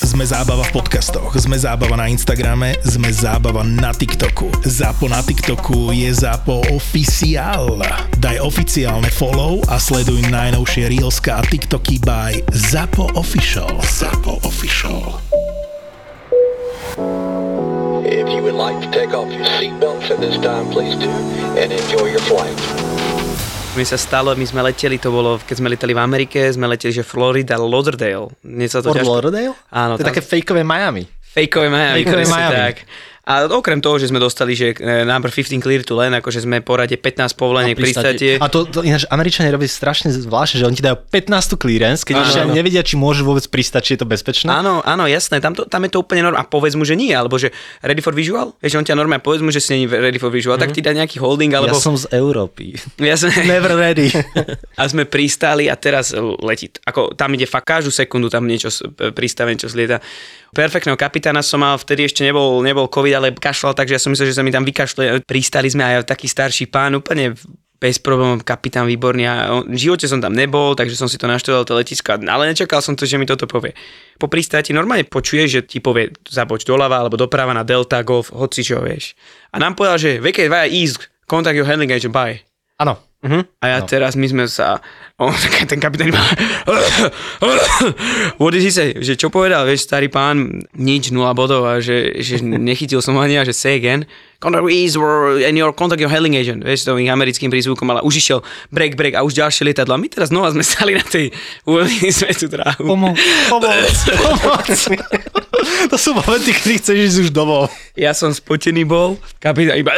Sme zábava v podcastoch, sme zábava na Instagrame, sme zábava na TikToku. Zápo na TikToku je Zápo oficiál. Daj oficiálne follow a sleduj najnovšie Reelska a TikToky by Zápo Official. Zápo Official. If you would like to take off your seatbelts at this time, please do, and enjoy your flight. Mi sa stalo, my sme leteli, to bolo, keď sme leteli v Amerike, sme leteli, že Florida, Lauderdale. Sa to Fort ťažko... Lauderdale? Áno, To je tam- také fejkové Miami. Fejkové Miami. Fejkové Miami. Tak. A okrem toho, že sme dostali, že e, number 15 clear to land, akože sme po rade 15 povoleniek pristátie. A to, to ináč Američania robí strašne zvláštne, že oni ti dajú 15 clearance, keď ešte ani nevedia, či môžu vôbec pristať, či je to bezpečné. Áno, áno, jasné, tam, to, tam je to úplne normálne. A povedz mu, že nie, alebo že ready for visual? Vieš, on ťa normálne povedz mu, že si není ready for visual, tak ti dá nejaký holding, Ja alebo... som z Európy. Jasné. Never ready. A sme pristáli a teraz letí. Ako tam ide fakt každú sekundu tam niečo s- pristavené, čo slieta. Perfektného kapitána som mal, vtedy ešte nebol, nebol COVID, ale kašľal, takže ja som myslel, že sa mi tam vykašle. Pristali sme aj taký starší pán, úplne bez problémov, kapitán výborný a v živote som tam nebol, takže som si to naštudoval to letisko, ale nečakal som to, že mi toto povie. Po pristáti normálne počuješ, že ti povie zaboč doľava alebo doprava na Delta, Golf, hoci čo vieš. A nám povedal, že vacate via east, contact your handling agent, bye. Áno. Uh-huh. A ja no. teraz my sme sa... On, ten kapitán iba... What did he say? Že čo povedal, vieš, starý pán, nič, nula bodov a že, že nechytil som ani a že say again. Contact is and your contact your hailing agent. Vieš, to ich americkým prízvukom, ale už išiel break, break a už ďalšie lietadlo. A my teraz znova sme stali na tej uvoľnení sme tú dráhu. Pomo- pomoc, pomoc. To sú momenty, kedy chceš ísť už domov. Ja som spotený bol, kapitán iba...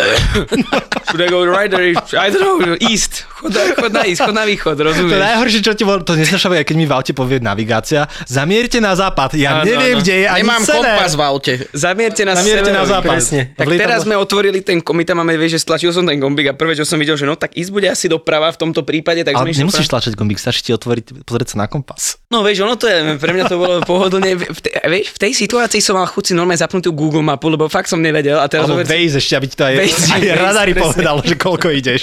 Should I go right or I don't know, east. Chod, chod na east, chod na východ, To rozumieš? najhoršie, čo ti bolo, to nesnašavé, keď mi v aute povie navigácia, zamierte na západ. Ja Áno, neviem, áno. kde je ani Nemám sever. kompas v aute. Zamierte na, Zamierte na západ. Presne. Tak teraz sme otvorili ten, my tam máme, vieš, že stlačil som ten gombík a prvé, čo som videl, že no tak ísť bude asi doprava v tomto prípade, tak Ale nemusíš doprava. tlačiť gombík, stačí ti otvoriť, pozrieť sa na kompas. No vieš, ono to je, pre mňa to bolo pohodlne. V, te, vieš, v tej situácii som mal chuť si normálne zapnúť tú Google mapu, lebo fakt som nevedel. A teraz Alebo zober- ešte, aby ti to aj, Waze, aj Waze, radary presne. povedal, že koľko ideš.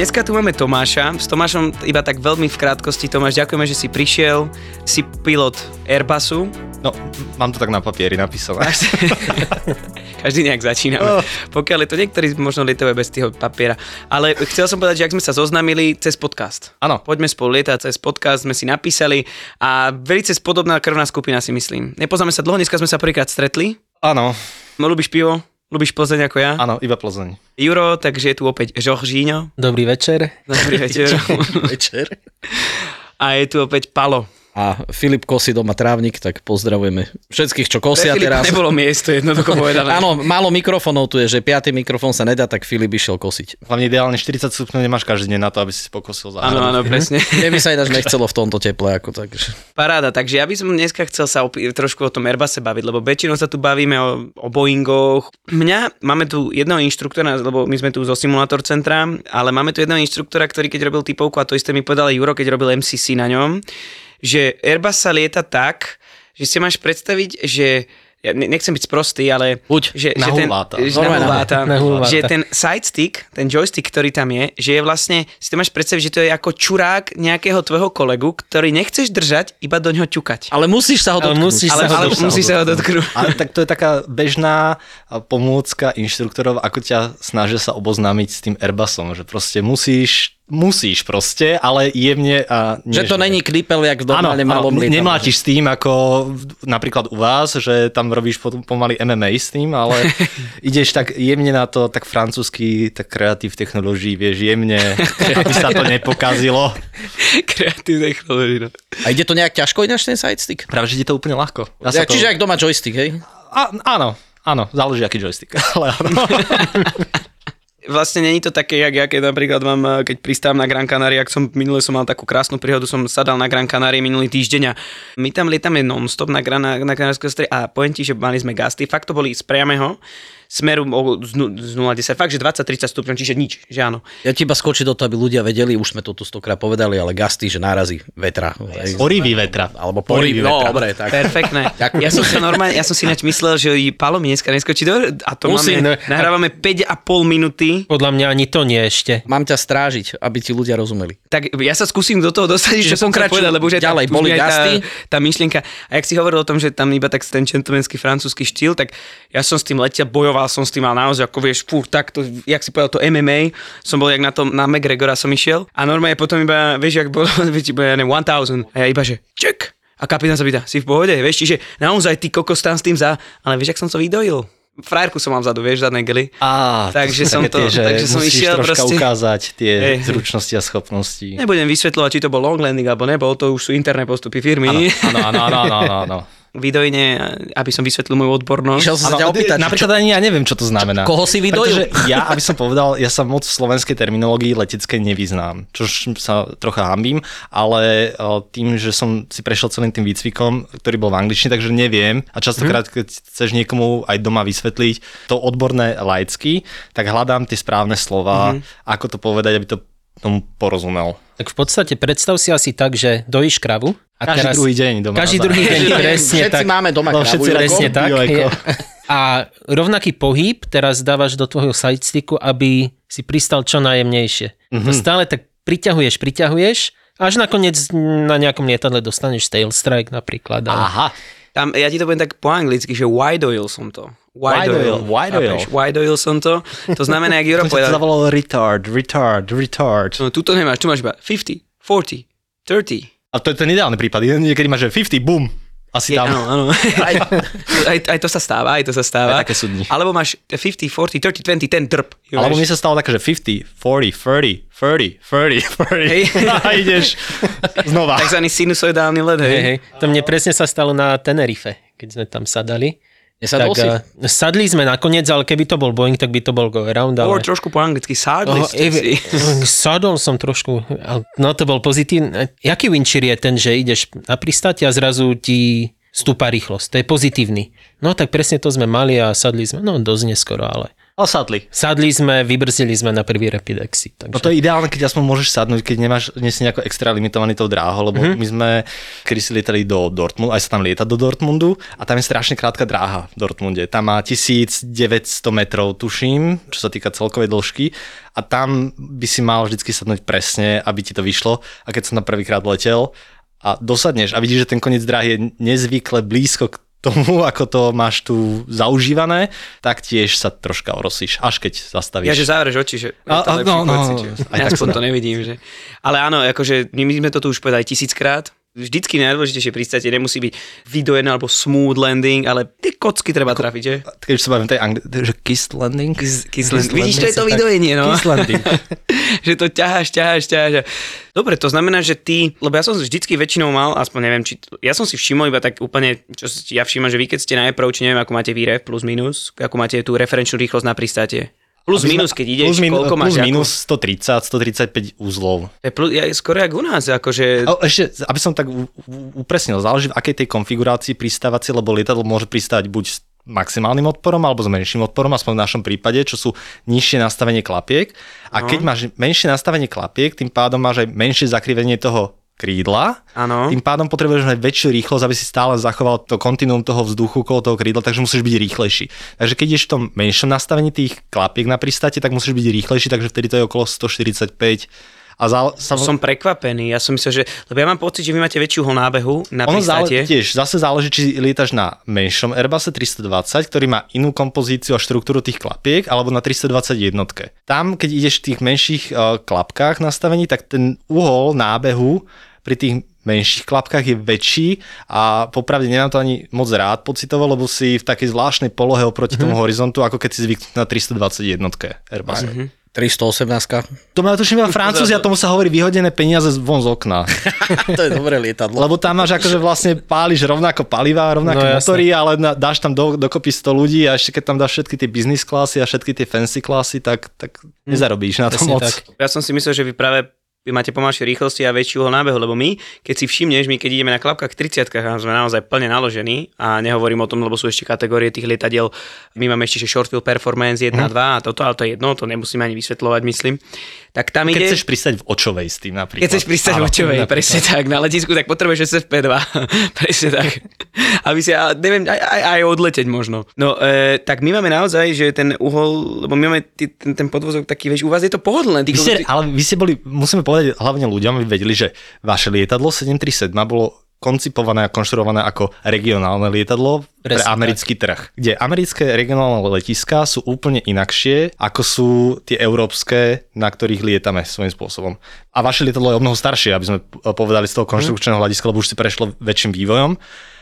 Dneska tu máme Tomáša. S Tomášom iba tak veľmi v krátkosti. Tomáš, ďakujeme, že si prišiel. Si pilot Airbusu. No, mám to tak na papieri napísané. Každý nejak začíname. Oh. Pokiaľ je to niektorí možno lietajú aj bez toho papiera. Ale chcel som povedať, že ak sme sa zoznamili cez podcast. Áno. Poďme spolu lietať cez podcast, sme si napísali a veľmi spodobná krvná skupina si myslím. Nepoznáme sa dlho, dneska sme sa prvýkrát stretli. Áno, No, ľubíš pivo? Ľubíš Plzeň ako ja? áno, iba Plzeň. Juro, takže je tu opäť Žoržíňo. Dobrý večer. Dobrý večer. večer. A je tu opäť Palo. A Filip kosí doma trávnik, tak pozdravujeme všetkých, čo kosia Pre teraz. nebolo miesto, jednoducho povedané. Áno, málo mikrofónov tu je, že piatý mikrofón sa nedá, tak Filip išiel kosiť. Hlavne ideálne 40 stupňov nemáš každý deň na to, aby si si pokosil záhradu. Áno, áno, presne. Mne by sa ináč nechcelo v tomto teple, ako takže. Paráda, takže ja by som dneska chcel sa opí- trošku o tom Airbusse baviť, lebo väčšinou sa tu bavíme o, o Boeingoch. Mňa, máme tu jedného inštruktora, lebo my sme tu zo simulátor centra, ale máme tu jedného inštruktora, ktorý keď robil typovku, a to isté mi povedal Juro, keď robil MCC na ňom, že Airbus sa lieta tak, že si máš predstaviť, že ja ne- nechcem byť sprostý, ale Buď, že, že ten, že nahulváta, nahulváta. že ten side stick, ten joystick, ktorý tam je, že je vlastne, si to máš predstaviť, že to je ako čurák nejakého tvojho kolegu, ktorý nechceš držať, iba do ňoho ťukať. Ale musíš sa ho Ale dotknúť. musíš Ale, sa ho ale dotknúť. musí sa ho dotknúť. Ale tak to je taká bežná pomôcka inštruktorov, ako ťa snažia sa oboznámiť s tým Airbusom, že proste musíš, musíš proste, ale jemne a Že to nežne. není knipel, jak v Áno, normálne áno, malom lietadle. nemlátiš s tým, ako napríklad u vás, že tam robíš pomaly MMA s tým, ale ideš tak jemne na to, tak francúzsky, tak kreatív technológií, vieš, jemne, aby sa to nepokazilo. Kreatívne technológie. No. A ide to nejak ťažko ináč ten sidestick? Práve, že je to úplne ľahko. Ja, sa to... Čiže ak doma joystick, hej? Á, áno, áno, záleží aký joystick, ale áno. Vlastne není to také, jak ja keď napríklad mám, eh, keď pristávam na Gran Canaria, ak som minule som mal takú krásnu príhodu, som sadal na Gran Canaria minulý týždeň a my tam lietame non-stop na, Gran- na, na a poviem ti, že mali sme gasty, fakt to boli z priamého smeru o- z, nu- z 0,10, fakt, že 20-30 stupňov, čiže nič, že áno. Ja ti iba skočiť do toho, aby ľudia vedeli, už sme to tu stokrát povedali, ale gasty, že nárazy vetra. Hej. Porivy vetra. Alebo porivy Porivy no, vetra. dobre, tak. Perfektné. ja som sa normálne, ja som si ináč myslel, že i Palo mi dneska neskočí do, a to Musím, máme, no. nahrávame 5,5 minúty, Podľa mňa ani to nie ešte. Mám ťa strážiť, aby ti ľudia rozumeli. tak ja sa skúsim do toho dostať, že som povedať, lebo už aj ďalej, tá, boli aj tá, gasty? tá myšlienka. A jak si hovoril o tom, že tam iba tak ten gentlemanský francúzsky štýl, tak ja som s tým letel, bojoval som s tým, ale naozaj, ako vieš, fú, takto, jak si povedal to MMA, som bol jak na tom, na McGregora som išiel a normálne potom iba, vieš, jak bolo, vieš, iba, ja neviem, 1000 a ja iba, že ček. A kapitán sa pýta, si v pohode, vieš, čiže naozaj ty kokos tam s tým za, ale vieš, jak som to vydojil? Frajerku som mal vzadu, vieš, zadné gely. Á, Takže som to- tie, že takže som išiel proste- ukázať tie Hej. zručnosti a schopnosti. Nebudem vysvetľovať, či to bol long landing alebo nebol, to už sú interné postupy firmy. Áno, áno, áno, áno, áno. Vydojne, aby som vysvetlil moju odbornosť. Išiel som sa ťa opýtať, napríklad ani ja neviem, čo to znamená. koho si Pretože vydojil? ja, aby som povedal, ja sa moc v slovenskej terminológii leteckej nevyznám, čo sa trocha hambím, ale o, tým, že som si prešiel celým tým výcvikom, ktorý bol v angličtine, takže neviem a častokrát, keď chceš niekomu aj doma vysvetliť to odborné laicky, tak hľadám tie správne slova, ako to povedať, aby to tomu porozumel. Tak v podstate predstav si asi tak, že dojíš kravu. A Každý teraz, druhý deň doma. Každý druhý deň, presne Všetci tak. máme doma No, kravu, všetci. Presne tak. A rovnaký pohyb teraz dávaš do tvojho sidesticku, aby si pristal čo najjemnejšie. Mm-hmm. To stále tak priťahuješ, priťahuješ, až nakoniec na nejakom lietadle dostaneš tail strike napríklad. Ale... Aha, Tam, ja ti to poviem tak po anglicky, že wide oil som to. Wide oil, wide oil. Chápeš? Wide oil som to. To znamená, jak Juro to povedal, zavolalo retard, retard, retard. no, tuto nemáš, tu máš iba 50, 40, 30. A to je ten ideálny prípad. Niekedy máš, že 50, boom, asi Je, tam. áno, áno. Aj, aj, aj, to sa stáva, aj to sa stáva. Aj také sú dni. Alebo máš 50, 40, 30, 20, 10 drp. Alebo mne sa stalo také, že 50, 40, 30, 30, 40, 40. Hej. A ideš znova. Takzvaný sinusoidálny led, hej. Hej, hej. To mne presne sa stalo na Tenerife, keď sme tam sadali. Nesadol tak, si? eh, sadli sme nakoniec, ale keby to bol Boeing, tak by to bol go around. Ale... trošku po anglicky, sadli Oh, ste si. sadol som trošku, ale no to bol pozitívny. Jaký winčir je ten, že ideš na pristáti a zrazu ti stúpa rýchlosť? To je pozitívny. No tak presne to sme mali a sadli sme, no dosť neskoro, ale Ale sadli. sadli sme, vybrzdili sme na prvý rapid exit. Takže... No to je ideálne, keď aspoň môžeš sadnúť, keď nemáš, nie si nejako extra limitovaný tou dráhou, lebo Mhm. mm-hmm. my sme kedy si lietali do Dortmundu, aj sa tam lieta do Dortmundu a tam je strašne krátka dráha v Dortmunde. Tam má 1900 metrov, tuším, čo sa týka celkovej dĺžky a tam by si mal vždycky sadnúť presne, aby ti to vyšlo a keď som tam prvýkrát letel a dosadneš a vidíš, že ten koniec dráhy je nezvykle blízko k tomu, ako to máš tu zaužívané, tak tiež sa troška orosíš, až keď zastavíš. Ja, že zavreš oči, že A- a- no, no, pocit, no. že Aj ja tak aspoň sa to nevidím. Že... Ale áno, akože my sme to tu už povedali tisíckrát, vždycky najdôležitejšie pristátie nemusí byť vydojené alebo smooth landing, ale tie kocky treba trafiť, že? keď už sa bavím tej angli- že kissed landing. Kiss, kiss landing. Vidíš, to je to vydojenie, no. Kiss landing. že to ťaháš, ťaháš, ťaháš. Dobre, to znamená, že ty, lebo ja som vždycky väčšinou mal, aspoň neviem, či, ja som si všimol iba tak úplne, čo si ja všímam, že vy keď ste na approach, neviem, ako máte výrev, plus minus, ako máte tú referenčnú rýchlosť na pristátie. Plus minus, keď ideš, plus, min, koľko máš plus minus 130, 135 úzlov. Je plus, ja, skoro jak u nás, akože... A ešte, aby som tak upresnil, záleží v akej tej konfigurácii pristávacie, lebo lietadlo môže pristávať buď s maximálnym odporom alebo s menším odporom, aspoň v našom prípade, čo sú nižšie nastavenie klapiek. A keď máš menšie nastavenie klapiek, tým pádom máš aj menšie zakrivenie toho krídla. Áno. Tým pádom potrebuješ mať väčšiu rýchlosť, aby si stále zachoval to kontinuum toho vzduchu okolo toho krídla, takže musíš byť rýchlejší. Takže keď ideš v tom menšom nastavení tých klapiek na pristáte, tak musíš byť rýchlejší, takže vtedy to je okolo 145 a za, sa, Som prekvapený, ja som myslel, že, lebo ja mám pocit, že vy máte väčšiu nábehu na ono zále, pristátie. tiež zase záleží, či lietaš na menšom Airbuse 320, ktorý má inú kompozíciu a štruktúru tých klapiek, alebo na 321. Tam, keď ideš v tých menších uh, klapkách nastavení, tak ten uhol nábehu pri tých menších klapkách je väčší a popravde nemám to ani moc rád pocitovo, lebo si v takej zvláštnej polohe oproti tomu horizontu, ako keď si zvyknutý na 321 Airbus. 318 To má tuším iba Francúzi a tomu sa hovorí vyhodené peniaze von z okna. To je dobré lietadlo. Lebo tam máš akože vlastne páliš rovnako paliva, rovnaké No, motory, ale na, dáš tam do, dokopy 100 ľudí a ešte keď tam dáš všetky tie business klasy a všetky tie fancy klasy, tak, tak nezarobíš na to moc. tak. Ja som si myslel, že vy práve vy máte pomalšie rýchlosti a väčší uhol nábehu, lebo my, keď si všimneš, my keď ideme na klapkách 30 a sme naozaj plne naložení a nehovorím o tom, lebo sú ešte kategórie tých lietadiel, my máme ešte short wheel performance 1 a 2 a toto, ale to je jedno, to nemusíme ani vysvetľovať, myslím. Tak tam Keď ide... chceš pristať v očovej s tým napríklad. Keď chceš pristať Áno, očovej, napríklad. presne tak, na letisku, tak potrebuješ SFP2, presne tak. Aby si, a neviem, aj, aj, aj odleteť možno. No, e, tak my máme naozaj, že ten uhol, lebo my máme ty, ten, ten podvozok taký, vieš, u vás je to pohodlné. Ty, Vy ste, ty, ale vy ste boli, musíme povedať hlavne ľuďom, aby vedeli, že vaše lietadlo 737 bolo koncipované a konštruované ako regionálne lietadlo pre Presne americký trh. Kde americké regionálne letiská sú úplne inakšie, ako sú tie európske, na ktorých lietame svojím spôsobom. A vaše lietadlo je o mnoho staršie, aby sme povedali z toho konštrukčného hľadiska, lebo už si prešlo väčším vývojom.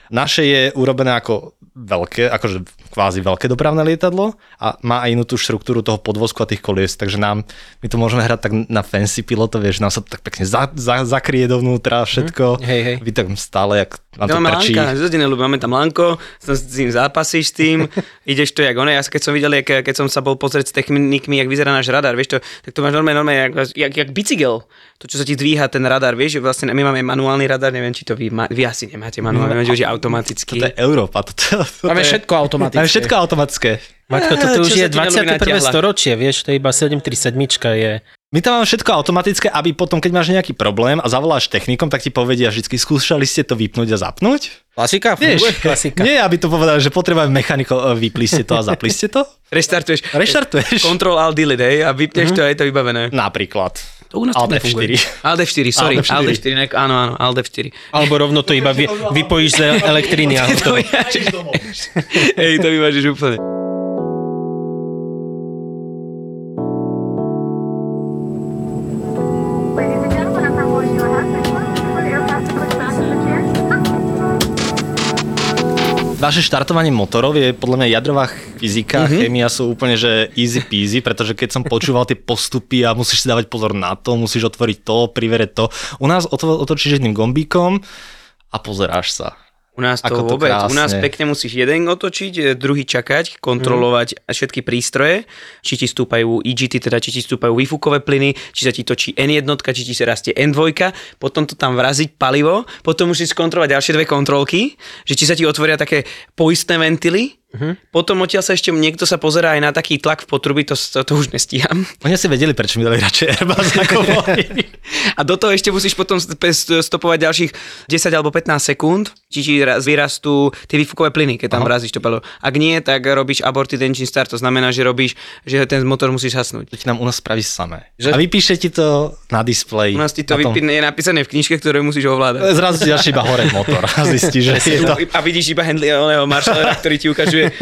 Naše je urobené ako veľké, akože kvázi veľké dopravné lietadlo a má aj inú tú štruktúru toho podvozku a tých kolies, takže nám, my to môžeme hrať tak na fancy pilota, vieš, nám sa to tak pekne za, za, zakrie dovnútra všetko. Hej, hej. Vy tak stále, jak vám to máme lanka, lebo máme tam lanko, som s tým zápasíš s tým, ideš to jak ono. Ja keď som videl, jak, keď som sa bol pozrieť s technikmi, jak vyzerá náš radar, vieš to, tak to máš normálne, normálne jak, jak, jak bicykel. To, čo sa ti dvíha ten radar, vieš, že vlastne my máme manuálny radar, neviem, či to vy, ma, vy asi nemáte manuálny, neviem, že už je automatický. Toto je Európa. Toto, toto Máme je, všetko automatické. Máme všetko automatické. Matko, toto už je ti neľúbi 21. natiahla? storočie, vieš, to je iba 737 je. My tam máme všetko automatické, aby potom, keď máš nejaký problém a zavoláš technikom, tak ti povedia vždy, skúšali ste to vypnúť a zapnúť? Klasika? Vieš? Klasika. nie, aby to povedali, že potrebujeme mechaniko, e, vypli ste to a zapli ste to. Restartuješ. Reštartuješ. Control Alt Delete, hej, a vypneš to a je to vybavené. Napríklad. To u nás Alt tak nefunguje. F4. Alt F4, sorry, Alt F4. Alt F4, ne, áno, áno, Alt F4. Alebo rovno to iba vy, vypojíš z elektriny a. Hej, to vyvážiš úplne. Ladies Vaše štartovanie motorov je podľa mňa jadrová fyzika, mm-hmm. chémia sú úplne že easy peasy, pretože keď som počúval tie postupy a musíš si dávať pozor na to, musíš otvoriť to, privereť to. U nás otočíš jedným gombíkom a pozeráš sa. U nás to Ako to vôbec, u nás krásne. pekne musíš jeden otočiť, e, druhý čakať, kontrolovať všetky prístroje, či ti stúpajú EGT, teda či ti stúpajú výfukové plyny, či sa ti točí N1, či ti sa rastie N2, potom to tam vraziť palivo, potom musíš skontrolovať ďalšie dve kontrolky, že či sa ti otvoria také poistné ventily, potom odtiaľ sa ešte niekto sa pozerá aj na taký tlak v potruby, to, to, to už nestíham. Oni asi vedeli, prečo mi dali radšej Airbus ako. A do toho ešte musíš potom st- st- stopovať ďalších 10 alebo 15 sekúnd, či ti raz- vyrastú tie výfukové plyny, keď tam Aha. vrazíš to palivo. Ak nie, tak robíš aborted engine start, to znamená, že robíš, že ten motor musíš hasnúť. To ti nám u nás spraví samé. Že- A vypíše ti to na displeji. U nás ti to na tom- vypíne, je napísané v knižke, ktorú musíš ovládať. Zrazu ti dáš iba hore motor a zistíš, že je to... A vidíš iba handly oného maršalera, ktorý ti ukazuje e,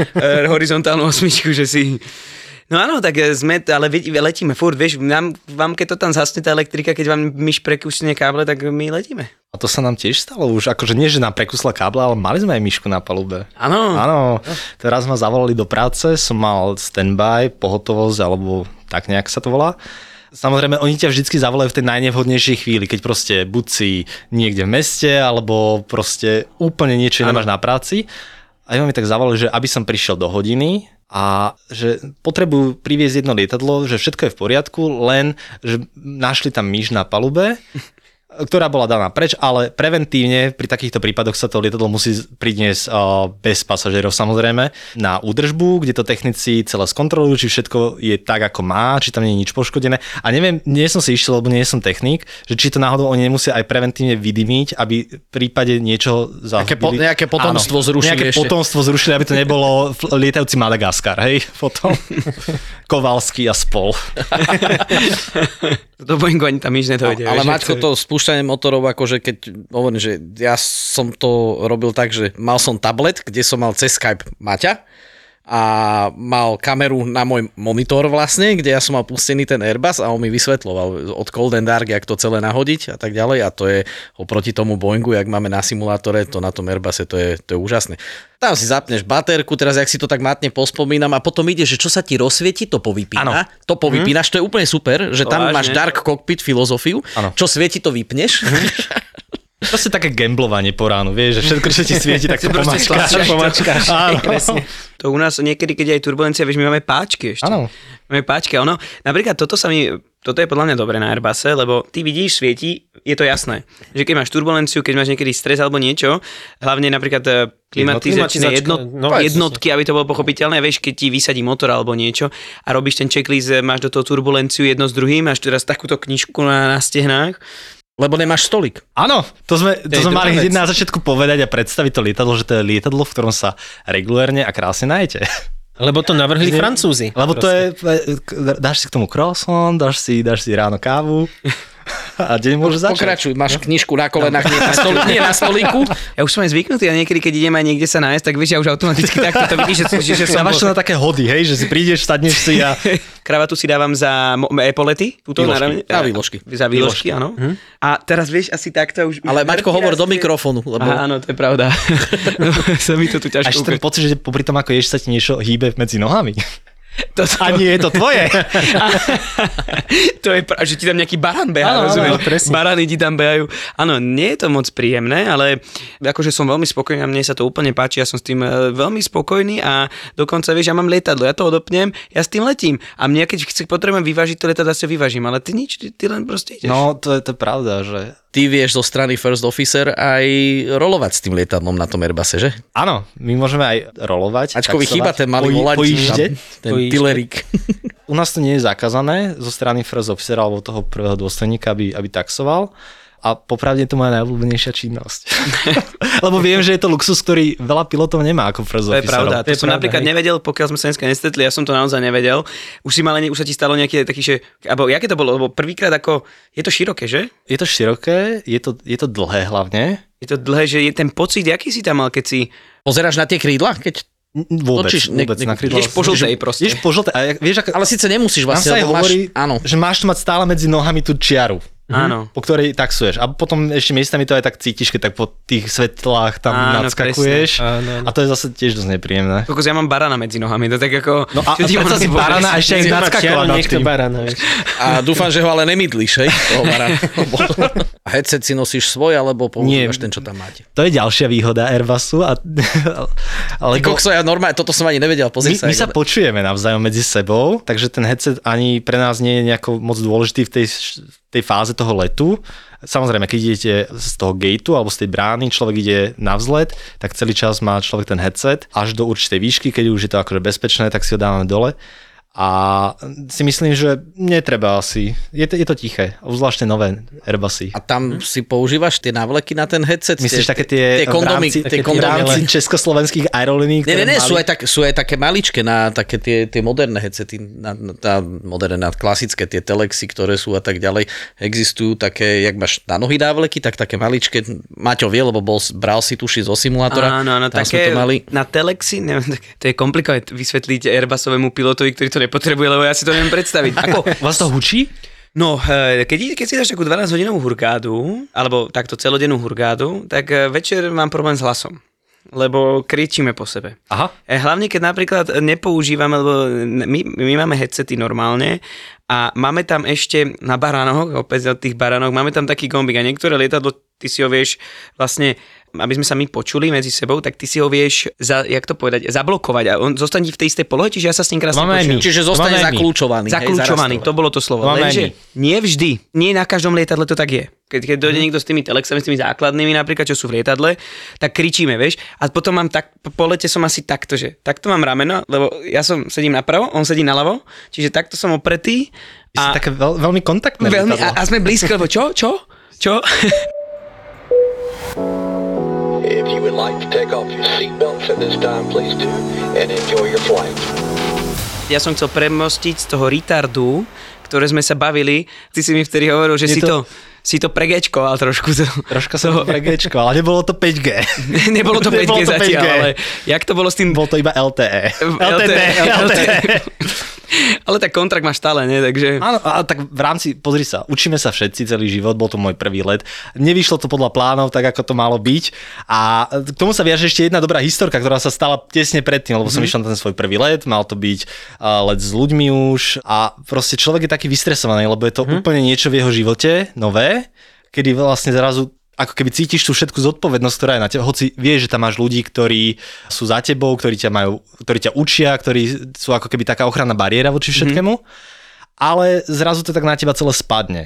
horizontálnu osmičku, že si... No áno, tak e, sme, ale letíme furt, vieš, nám, vám keď to tam zhasne tá elektrika, keď vám myš prekusne káble, tak my letíme. A to sa nám tiež stalo už, akože nie, že nám prekusla kábla, ale mali sme aj myšku na palube. Áno. Áno, teraz ma zavolali do práce, som mal standby, pohotovosť, alebo tak nejak sa to volá. Samozrejme, oni ťa vždycky zavolajú v tej najnevhodnejšej chvíli, keď proste buď si niekde v meste, alebo proste úplne niečo nemáš na práci. A oni mi tak zavolali, že aby som prišiel do hodiny a že potrebujú priviesť jedno lietadlo, že všetko je v poriadku, len že našli tam myš na palube ktorá bola daná preč, ale preventívne pri takýchto prípadoch sa to lietadlo musí priniesť bez pasažierov samozrejme na údržbu, kde to technici celé skontrolujú, či všetko je tak, ako má, či tam nie je nič poškodené. A neviem, nie som si išiel, lebo nie som technik, že či to náhodou oni nemusia aj preventívne vydymiť, aby v prípade niečo Nejaké po- zahubili. nejaké potomstvo zrušili Nejaké ešte. potomstvo zrušili, aby to nebolo lietajúci Madagaskar, hej, potom. Kovalský a spol. Do Boeingu ani tam nič nedojde. Ale vieš, Maťko, to spúšťanie motorov, akože keď hovorím, že ja som to robil tak, že mal som tablet, kde som mal cez Skype Maťa a mal kameru na môj monitor vlastne, kde ja som mal pustený ten Airbus a on mi vysvetloval od Cold and Dark, jak to celé nahodiť a tak ďalej a to je oproti tomu Boeingu, jak máme na simulátore, to na tom Airbuse, to je, to je úžasné. Tam si zapneš baterku, teraz jak si to tak matne pospomínam a potom ide, že čo sa ti rozsvieti, to povypína. To povypínaš, to je úplne super, že To tam vážne? máš dark cockpit filozofiu, Áno. čo svieti, to vypneš. Proste také gamblovanie po ránu, vieš, že všetko, čo ti svieti, tak to pomačkáš. stlačíš. Áno. To u nás niekedy, keď je aj turbulencia, vieš, my máme páčky ešte. Áno. Máme páčky, ono, napríklad toto sa mi, toto je podľa mňa dobré na Airbusse, lebo ty vidíš, svieti, je to jasné. Že keď máš turbulenciu, keď máš niekedy stres alebo niečo, hlavne napríklad eh, klimatizačné jednot, no, jednotky, aby to bolo pochopiteľné, vieš, keď ti vysadí motor alebo niečo a robíš ten checklist, eh, máš do toho turbulenciu jedno s druhým, máš teraz takúto knižku na, na stehnách, Lebo nemáš stolik. Áno, to sme, to sme mali hneď na začiatku povedať a predstaviť to lietadlo, že to je lietadlo, v ktorom sa regulérne a krásne najete. Lebo to navrhli Francúzi. Lebo to je, dáš si k tomu croissant, dáš si, dáš si ráno kávu a deň môže začať. Pokračuj, máš knižku na kolenách, nie na, stoli, nie na stolíku. Ja už som aj zvyknutý a niekedy, keď idem aj niekde sa nájsť, tak vieš, ja už automaticky takto to vidíš, že, že, že som Dávaš to na také hody, hej, že si prídeš, sadneš si a... Kravatu si dávam za epolety, túto Výložky. na. Za výložky. Za výložky, áno. A teraz vieš, asi takto už... Ale Maťko, hovor do mikrofónu, lebo... Aha, áno, to je pravda. no, sa mi to tu Až ťažko ten ukáže. pocit, že popri tom, ako ješ, sa ti niečo hýbe medzi nohami. Toto, A nie je to tvoje. to je pra- že ti tam nejaký barán beha, Áno, áno, rozumieš? presne. Barány ti tam behajú. Áno, nie je to moc príjemné, ale akože som veľmi spokojný a mne sa to úplne páči, ja som s tým e, veľmi spokojný a dokonca vieš, ja mám lietadlo, ja to odopnem, ja s tým letím a mne keď chci, potrebujem vyvážiť to lietadlo, si vyvážim, ale ty nič, ty, ty len proste ideš. No, to je, to je pravda, že... Ty vieš zo strany First Officer aj rolovať s tým lietadlom na tom Airbuse, že? Áno, my môžeme aj rolovať. Ačkovi chýba ten malý poj- volantík. pojížde. Ten Pojížde. Tillerík. U nás to nie je zakázané zo strany first officera alebo toho prvého dôstojníka, aby, aby taxoval. A popravde to moja najobľúbenejšia činnosť. Lebo viem, že je to luxus, ktorý veľa pilotov nemá ako first To je pravda, to, je som pravda, napríklad hej. nevedel, pokiaľ sme sa dneska nestretli, ja som to naozaj nevedel. Už si mal, už sa ti stalo nejaké taký, že, alebo jaké to bolo, lebo prvýkrát ako, je to široké, že? Je to široké, je to, je to dlhé hlavne. Je to dlhé, že je ten pocit, aký si tam mal, keď si Pozeráš na tie krídla? Keď... Vôbec, Točíš, ne- vôbec ne- na krídla. ideš po žltej proste. Ideš po žltej. A jak- vieš, ako, Ale síce nemusíš tam vlastne, sa aj lebo hovorí, máš... Áno. že máš mať stále medzi nohami tú čiaru. Áno. po ktorej taxuješ. A potom ešte miestami to aj tak cítiš, keď tak po tých svetlách tam Áno, nadskakuješ. Áno, áno. A to je zase tiež dosť nepríjemné. Kokos, ja mám barana medzi nohami, to tak ako... No a, a predsa si barana a ešte aj nadskakovať nad tým. barána, vieš. A dúfam, že ho ale nemydlíš, hej? Toho barana. A headset si nosíš svoj, alebo používaš ten, čo tam máte? To je ďalšia výhoda Airbusu. A, ale kokso, ja normálne, toto som ani nevedel, pozri my, sa. my sa počujeme navzájom medzi sebou, takže ten headset ani pre nás nie je nejako moc dôležitý v tej, tej fáze toho letu. Samozrejme, keď idete z toho gateu alebo z tej brány, človek ide na vzlet, tak celý čas má človek ten headset až do určitej výšky, keď už je to akože bezpečné, tak si ho dávame dole. A si myslím, že netreba asi. Je to, je to tiché, obzvlášť nové Airbusy. A tam si používaš tie návleky na ten headset? Myslíš tie, také tie, tie kondomy, v rámci, tie v kondomy. rámci československých aerolíní, Nie, nie, mali- sú aj, tak, sú aj také maličké na také tie, tie moderné headsety, na, na, moderné, na klasické, tie telexy, ktoré sú a tak ďalej. Existujú také, jak máš na nohy dávleky, tak také maličké, Maťo vie, lebo bol, bral si tuši zo simulátora. Áno, áno, také to mali. na telexi, neviem, tak, to je komplikované vysvetliť Airbusovému pilotovi, ktorý to nepotrebuje, lebo ja si to neviem predstaviť. Ako, Vás to hučí? No, eh, keď, keď si dáš takú 12 hodinovú hurgádu, alebo takto celodennú hurgádu, tak eh, večer mám problém s hlasom. Lebo kričíme po sebe. Aha. Eh, Hlavne, keď napríklad nepoužívame, lebo my, my máme headsety normálne a máme tam ešte na baránoch, opäť od tých baránoch, máme tam taký gombík a niektoré lietadlo, ty si ho vieš vlastne, aby sme sa my počuli medzi sebou, tak ty si ho vieš, za, jak to povedať, zablokovať a on zostane v tej istej polohe, čiže ja sa s ním krásne počujem. Čiže To zostane Zaklúčovaný, zaraz to bolo to slovo. Lenže nie vždy, nie na každom lietadle to tak je. Keď, keď dojde niekto s tými telexami, s tými základnými napríklad, čo sú v lietadle, tak kričíme, vieš. A potom mám tak, po lete som asi takto, že takto mám rameno, lebo ja som sedím napravo, on sedí naľavo, čiže takto som opretý. A... Také veľ, veľmi kontaktné veľmi, a, a sme blízko, lebo čo, čo, čo? If you would like to take off your seatbelts at this time, please do, and enjoy your flight. Ja som chcel premostiť z toho retardu, ktoré sme sa bavili. Ty si mi vtedy hovoril, že Je si to... to- si to pregečkoval trošku. To, Troška som to pregečko, ale nebolo to 5G. nebolo to 5G Nebolo to zatiaľ, 5G. ale jak to bolo s tým... Bol to iba LTE. LTE, LTE. ale tak kontrakt máš stále, nie? Takže... Áno, a tak v rámci, pozri sa, učíme sa všetci celý život, bol to môj prvý let. Nevyšlo to podľa plánov, tak ako to malo byť. A k tomu sa viaže ešte jedna dobrá historka, ktorá sa stala tesne predtým, lebo som išiel na ten svoj prvý let, mal to byť uh, let s ľuďmi už a proste človek je taký vystresovaný, lebo je to úplne niečo v jeho živote nové, kedy vlastne zrazu ako keby cítiš tú všetku zodpovednosť, ktorá je na teba, hoci vieš, že tam máš ľudí, ktorí sú za tebou, ktorí ťa majú, ktorí ťa učia, ktorí sú ako keby taká ochranná bariéra voči všetkému, ale zrazu to tak na teba celé spadne.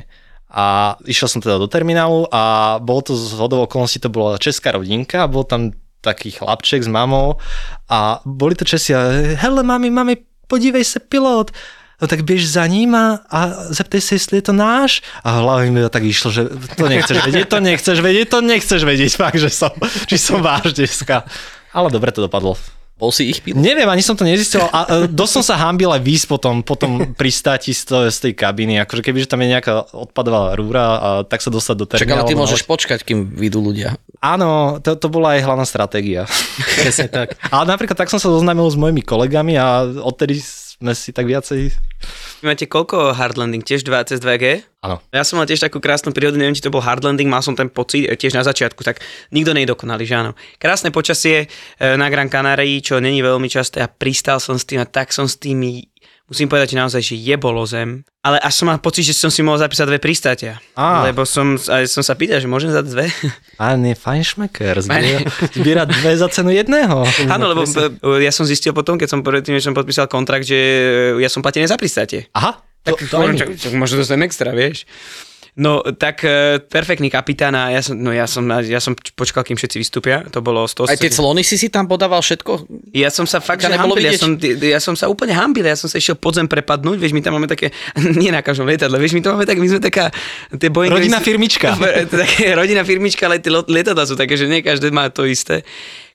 A išiel som teda do terminálu a bol to z hodou okolností, to bola česká rodinka, bol tam taký chlapček s mamou a boli to Česi a hele mami, mami, podívej sa pilot. No tak běž za ním a, a zeptej sa, jestli je to náš. A v hlave mi to tak išlo, že to nechceš vedieť, to nechceš vedieť, to nechceš vedieť, fakt, že som, či som váš dneska. Ale dobre to dopadlo. Bol si ich pilot? Neviem, ani som to nezistil a e, dosť som sa hambil aj výsť potom, potom pristáti z, to, z tej kabiny, akože kebyže tam je nejaká odpadová rúra, a tak sa dostať do Čak, ale terminálu. ty môžeš počkať, kým vyjdú ľudia. Áno, to, to bola aj hlavná stratégia. Presne tak. Ale napríklad tak som sa zoznámil s mojimi kolegami a odtedy sme si tak viacej... Vy máte koľko hard landing? Tiež 2 cez 2G? Áno. Ja som mal tiež takú krásnu prírodu, neviem, či to bol hard landing, mal som ten pocit e, tiež na začiatku, tak nikto nie je dokonalý, že áno. Krásne počasie e, na Gran Canaria, čo není veľmi časté a pristal som s tým a tak som s tými, musím povedať, že naozaj, že jebolo zem. Ale až som mal pocit, že som si mohol zapísať dve pristátia. Á. Lebo som, som sa pýtal, že môžem za dve? A nie, fajn šmeker, zbiera, zbiera dve za cenu jedného. Áno, lebo e, ja som zistil potom, keď som predtým, než som podpísal kontrakt, že e, ja som platený za pristátie. Aha, to, Tak to čak, čak, možno dostanem extra, vieš. No, tak e, perfektný kapitán a ja som, no, ja som, ja som počkal, kým všetci vystúpia. To bolo 100... Aj tie clony si si tam podával všetko? Ja som sa fakt, že hambil, ja som, ja som sa úplne hambil, ja som sa išiel pod zem prepadnúť, vieš, my tam máme také, nie na každom lietadle, vieš, my to máme tak, my sme taká, tie Boeing, Rodinná firmička. také rodinná firmička, ale tie lietadla sú také, že nie každé má to isté.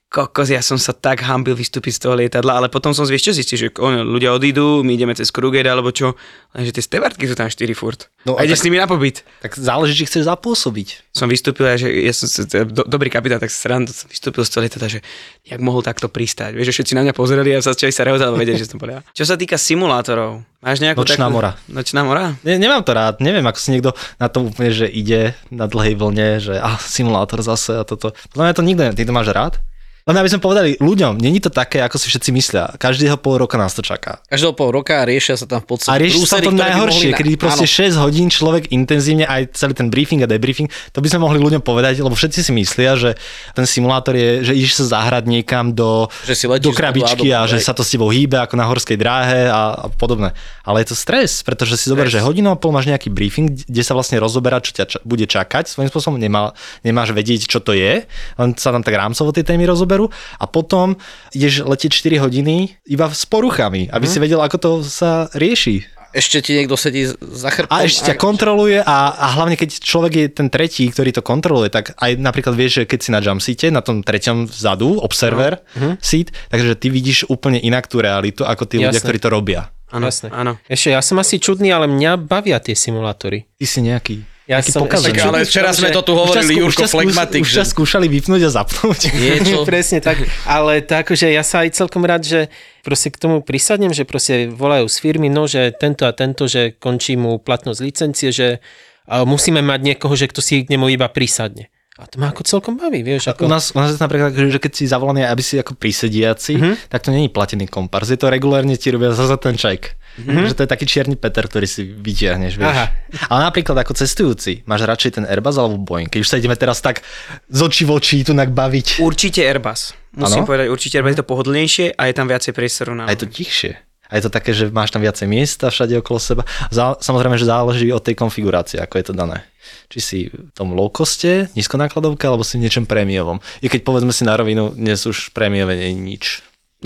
Kokos, ja som sa tak hambil vystúpiť z toho lietadla, ale potom som vieš čo zistil, že on, ľudia odídu, my ideme cez Krugeda alebo čo, lenže tie stevartky sú tam 4 furt. No a a ideš s nimi na pobyt. Tak záleží, či chceš zapôsobiť. Som vystúpil, a že ja som sa- do, dobrý kapitán, tak srandu, som vystúpil z toho lietadla, že jak mohol takto pristáť. Vieš, že všetci na mňa pozerali a sa začali sa lebo vedeli, že som ja. Čo sa týka simulátorov, máš nejakú Nočná takú... mora. Nočná mora? Ne, nemám to rád, neviem, ako si niekto na to úplne, že ide na dlhej vlne, že ah, simulátor zase a toto. Podľa mňa to nikto, ty to máš rád? Len aby sme povedali ľuďom, není to také, ako si všetci myslia. Každého pol roka nás to čaká. Každého pol roka riešia sa tam v podstate A rieši sa to najhoršie, na- kedy proste Áno. 6 hodín človek intenzívne aj celý ten briefing a debriefing, to by sme mohli ľuďom povedať, lebo všetci si myslia, že ten simulátor je, že ideš sa zahrať niekam do, Že si do krabičky A že sa to s tebou hýbe ako na horskej dráhe a, a podobné. Ale je to stres, pretože si zober, že hodinu a pol máš nejaký briefing, kde sa vlastne rozoberá, čo ťa ča- bude čakať. Svojím spôsobom nemá, nemáš vedieť, čo to je, len sa tam tak rámcovo tie témy rozoberú a potom ideš letieť 4 hodiny iba s poruchami, aby Mhm. si vedel, ako to sa rieši. Ešte ti niekto sedí za chrbtom. A ešte ťa kontroluje a, a hlavne keď človek je ten tretí, ktorý to kontroluje, tak aj napríklad vieš, že keď si na jump seate, na tom treťom vzadu, observer No. Mhm. seat, takže ty vidíš úplne inak tú realitu, ako tí ľudia, Jasné. ktorí to robia. Áno, áno. Ešte ja som asi čudný, ale mňa bavia tie simulátory. Ty si nejaký, Ja nejaký som-. Tak, Ale včera sme to tu hovorili, Jurko Flegmatik. Už ťa skúšali vypnúť a zapnúť. Niečo. Presne tak, ale tak, že ja sa aj celkom rád, že proste k tomu prisadnem, že proste volajú z firmy, no, že tento a tento, že končí mu platnosť licencie, že musíme mať niekoho, že kto si k nemu iba prisadne. A to ma ako celkom baví, vieš. U Ako... nás, u nás je to napríklad, že že keď si zavolaný, aby si ako prísediaci, mm-hmm. tak to není platený kompars. Je to regulárne ti robia za za ten ček. Mm-hmm. Že to je taký čierny Peter, ktorý si vytiahneš, vieš. Aha. Ale napríklad ako cestujúci, máš radšej ten Airbus alebo Boeing? Keď už sa ideme teraz tak z očí v očí tu baviť. Určite Airbus. Musím Áno? povedať, určite Airbus je to pohodlnejšie a je tam viacej priestoru na... A je to tichšie. A je to také, že máš tam viacej miesta všade okolo seba. Zá, samozrejme, že záleží od tej konfigurácie, ako je to dané. Či si v tom low coste, nízkonákladovke, alebo si v niečom prémiovom. I keď povedzme si na rovinu, dnes už prémiové nie je nič.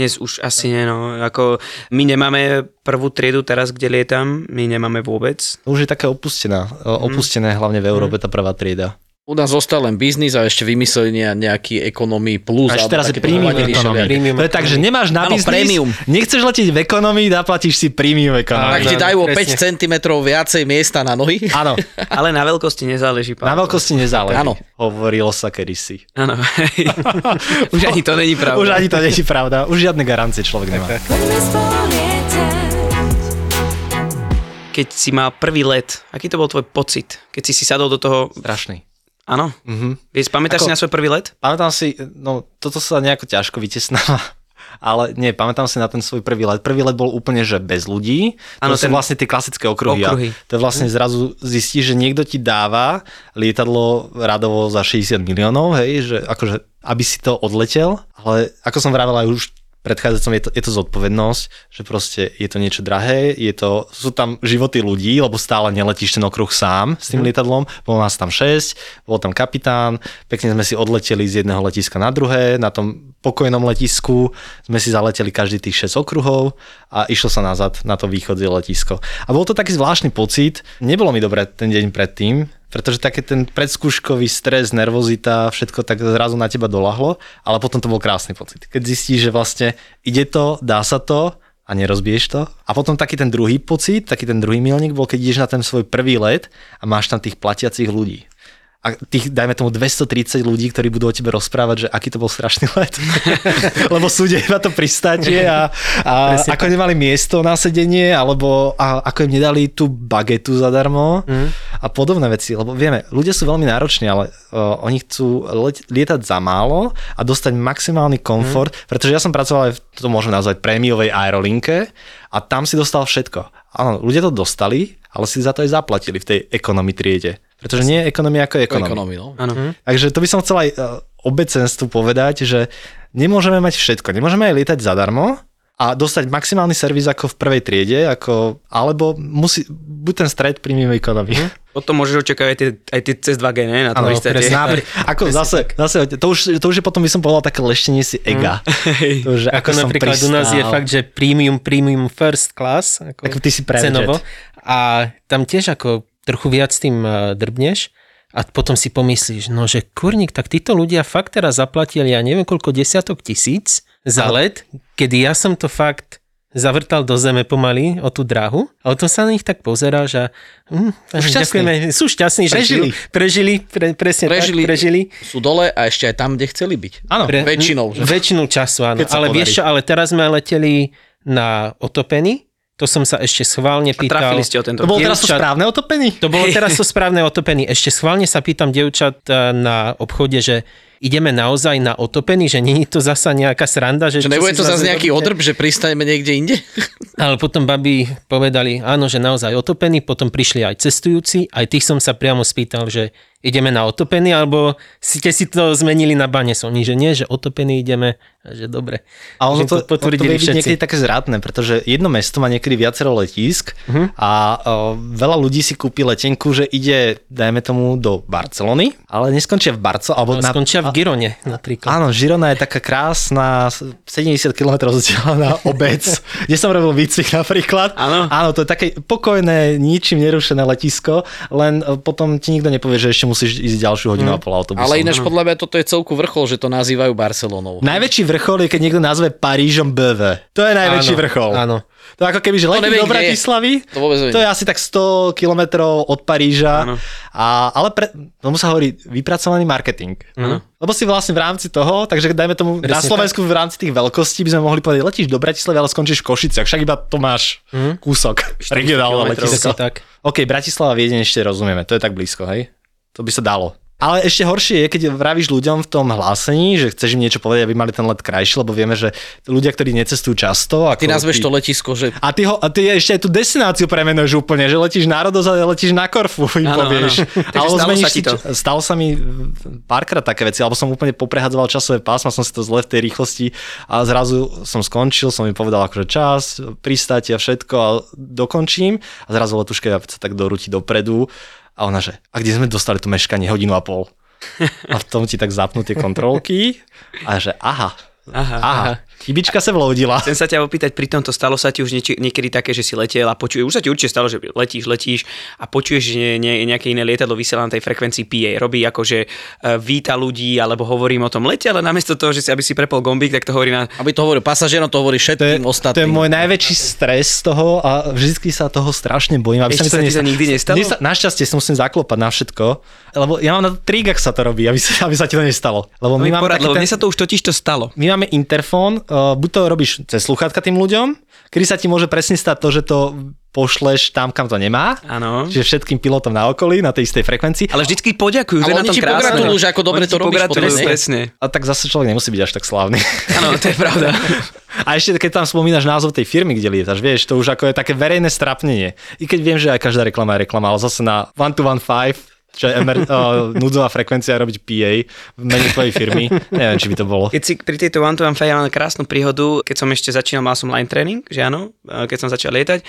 Dnes už asi nie, no. Ako my nemáme prvú triedu teraz, kde lietam, my nemáme vôbec. Už je také opustená. Mhm. Opustené hlavne v Európe tá prvá trieda. U nás zostal len biznis a ešte vymysleli ne- nejaký ekonomii plus. Až teraz je premium. Premium To je tak, že nemáš na biznis, premium. nechceš letieť v ekonomii, zaplatíš si premium economy. Tak ti dajú o presne. 5 cm viacej miesta na nohy. Áno, Ale na veľkosti nezáleží. na Pavel. veľkosti nezáleží. Áno. Hovorilo sa kedysi. Áno. Už ani to není pravda. Už ani to je pravda. Už žiadne garancie človek nemá. Keď si mal prvý let, aký to bol tvoj pocit? Keď si si sadol do toho... Strašný. Áno? Mhm. Vieš, pamätáš Ako- si na svoj prvý let? Pamätám si, no toto sa nejako ťažko vytesnáva. Ale nie, pamätám si na ten svoj prvý let. Prvý let bol úplne, že bez ľudí. Áno, to sú ten- vlastne tie klasické okruhy. Okruhy. To vlastne zrazu zistíš, že niekto ti dáva lietadlo radovo za 60 miliónov, hej, že akože, aby si to odletel, ale ako som vravel aj už predchádzajúcom, je to, je to zodpovednosť, že proste je to niečo drahé, je to, sú tam životy ľudí, lebo stále neletíš ten okruh sám s tým lietadlom, bolo nás tam 6, bol tam kapitán, pekne sme si odleteli z jedného letiska na druhé, na tom pokojnom letisku sme si zaleteli každý tých 6 okruhov a išlo sa nazad na to východzie letisko. A bol to taký zvláštny pocit, nebolo mi dobre ten deň predtým, pretože také ten predskúškový stres, nervozita, všetko tak zrazu na teba dolahlo, ale potom to bol krásny pocit. Keď zistíš, že vlastne ide to, dá sa to a nerozbiješ to. A potom taký ten druhý pocit, taký ten druhý milník bol, keď ideš na ten svoj prvý let a máš tam tých platiacich ľudí. A tých, dajme tomu 230 ľudí, ktorí budú o tebe rozprávať, že aký to bol strašný let. Lebo sú iba to pristátie a, a ako nemali miesto na sedenie, alebo a, ako im nedali tú bagetu zadarmo a podobné veci. Lebo vieme, ľudia sú veľmi nároční, ale uh, oni chcú let, lietať za málo a dostať maximálny komfort, pretože ja som pracoval aj v, to môžeme nazvať prémiovej aerolinke a tam si dostal všetko. Áno, ľudia to dostali, ale si za to aj zaplatili v tej ekonomi triede. Pretože nie je ekonomia ako ekonomia. Ekonomii, no. Áno. Takže to by som chcel aj uh, obecenstvu povedať, že nemôžeme mať všetko. Nemôžeme aj lietať zadarmo a dostať maximálny servis ako v prvej triede, ako, alebo musí, buď ten stred príjmeme ekonomii. Potom môžeš očakávať aj tie, aj tie cez 2G, ne? Na isté. presne. Napri- Ako zase, zase to, už, to už je potom, by som povedal, také leštenie si ega. To, že Ako som napríklad u nás je fakt, že premium, premium first class. Ako Ako ty si private cenovo. jet. A tam tiež ako trochu viac tým eh, drbneš a potom si pomyslíš, no že kurník, tak títo ľudia fakt teraz zaplatili, ja neviem koľko desiatok tisíc za let, kedy ja som to fakt zavrtal do zeme pomaly o tú dráhu a o tom sa na nich tak pozerá, že hm, ďakujeme, sú šťastní, že Prežili. prežili, pre, presne Prežili, tak, prežili. sú dole a ešte aj tam, kde chceli byť. Áno, Pre, Väčšinou, že? Väčšinu času, áno. Ale podarí. vieš čo, ale teraz sme leteli na otopený, to som sa ešte schválne pýtal. Trafili ste o tento. to bolo teraz to dievčat- správne otopení? To bolo teraz to správne otopený. Ešte schválne sa pýtam dievčat eh, na obchode, že ideme naozaj na otopený, že nie je to zasa nejaká sranda. Že čo nebude to zase nejaký odrb, že pristaneme niekde inde? Ale potom babi povedali, áno, že naozaj otopený, potom prišli aj cestujúci, aj tých som sa priamo spýtal, že ideme na otopený, alebo ste si to zmenili na bane Oni, že nie, že otopený ideme, a že dobre. A ono Že to, to, to potvrdili vie byť niekedy také zrátne, pretože jedno mesto má niekedy viacero letísk Mhm. a o, veľa ľudí si kúpi letenku, že ide, dajme tomu, do Barcelony, ale neskončia v Barco. Alebo No, skončia v Girone napríklad. Áno, Žirona je taká krásna, 70 km vzdialená obec, kde som robil výcvik napríklad. Áno. Áno, to je také pokojné, ničím nerušené letisko, len e, potom ti nikto nepovie, že ešte musíš ísť ďalšiu hodinu a pol autobusom. Ale ináč podľa mňa toto je celku vrchol, že to nazývajú Barcelonou. Najväčší vrchol je, keď niekto nazve Parížom BV. To je najväčší Áno, vrchol. áno. To je ako keby, že neviem, do. Bratislavy. To. To je asi tak 100 kilometrov od Paríža. Áno. A, ale pre, tomu sa hovorí vypracovaný marketing. Áno. Lebo si vlastne v rámci toho, takže dajme tomu na Presne Slovensku v rámci tých veľkostí by sme mohli povedať, letíš do Bratislavy, ale skončíš v Košiciach. Však iba to máš kúsok regionálne letisko. Tak. OK, Bratislava, Viedeň ešte rozumieme, to je tak blízko, hej? To by sa dalo. Ale ešte horšie je, keď vravíš ľuďom v tom hlásení, že chceš im niečo povedať, aby mali ten let krajší, lebo vieme, že ľudia, ktorí necestujú často... Ako Ty nazveš tí- to letisko, že a ty, ho, a ty ešte aj tú destináciu premenuješ úplne, že letíš na Rodos a letíš na Korfu, im povieš. Takže Alebo stalo sa ti to? Stalo sa mi párkrát také veci, alebo som úplne poprehadzoval časové pásma, som si to zle v tej rýchlosti a zrazu som skončil, som im povedal akože čas, pristáte a všetko a dokončím a zrazu letuška sa tak dorúti dopredu a ona že, a kde sme dostali tu meškanie hodinu a pol? A v tom ti tak zapnú tie kontrolky a že aha, Aha. Aha, chybička sa vloudila. Chcem sa ťa opýtať, pri tomto stalo sa ti už nieči, niekedy také, že si letel a počuješ, už sa ti určite stalo, že letíš, letíš a počuješ, že nie, nie, nejaké iné lietadlo vysiela na tej frekvencii PA. Robí ako, že uh, víta ľudí, alebo hovorím o tom lete, ale namiesto toho, že si, aby si prepol gombík, tak to hovorí na... Aby to hovoril pasažierom, to hovorí To je, všetkým to je ostatným. môj najväčší stres z toho a vždy sa toho strašne bojím. Aby Ešte mi sa ti to nikdy nestalo? Mne Sa, našťastie sa musím zaklopať na všetko, lebo ja mám na to trik, ak sa to robí, aby sa, aby sa ti to nestalo. Lebo My my, máme porad, lebo ten- mne sa to už totiž to stalo. my máme interfón, uh, buď to robíš cez sluchátka tým ľuďom, kedy sa ti môže presne stať to, že to pošleš tam, kam to nemá. Áno. Čiže všetkým pilotom na okolí, na tej istej frekvencii. Ale vždycky poďakujú, to Ale je na tom krásne. že ako dobre to robíš potom, presne. A tak zase človek nemusí byť až tak slávny. Áno, to je pravda. A ešte keď tam spomínaš názov tej firmy, kde lietaš, vieš, to už ako je také verejné strapnenie. I keď viem, že aj každá reklama je reklama, ale zase na 1215 čo je emer, uh, núdzová frekvencia robiť PA v mene tvojej firmy. Neviem, či by to bolo. Keď si pri tejto One to One mám krásnu príhodu, keď som ešte začínal, mal som line training, že áno, e, keď som začal lietať,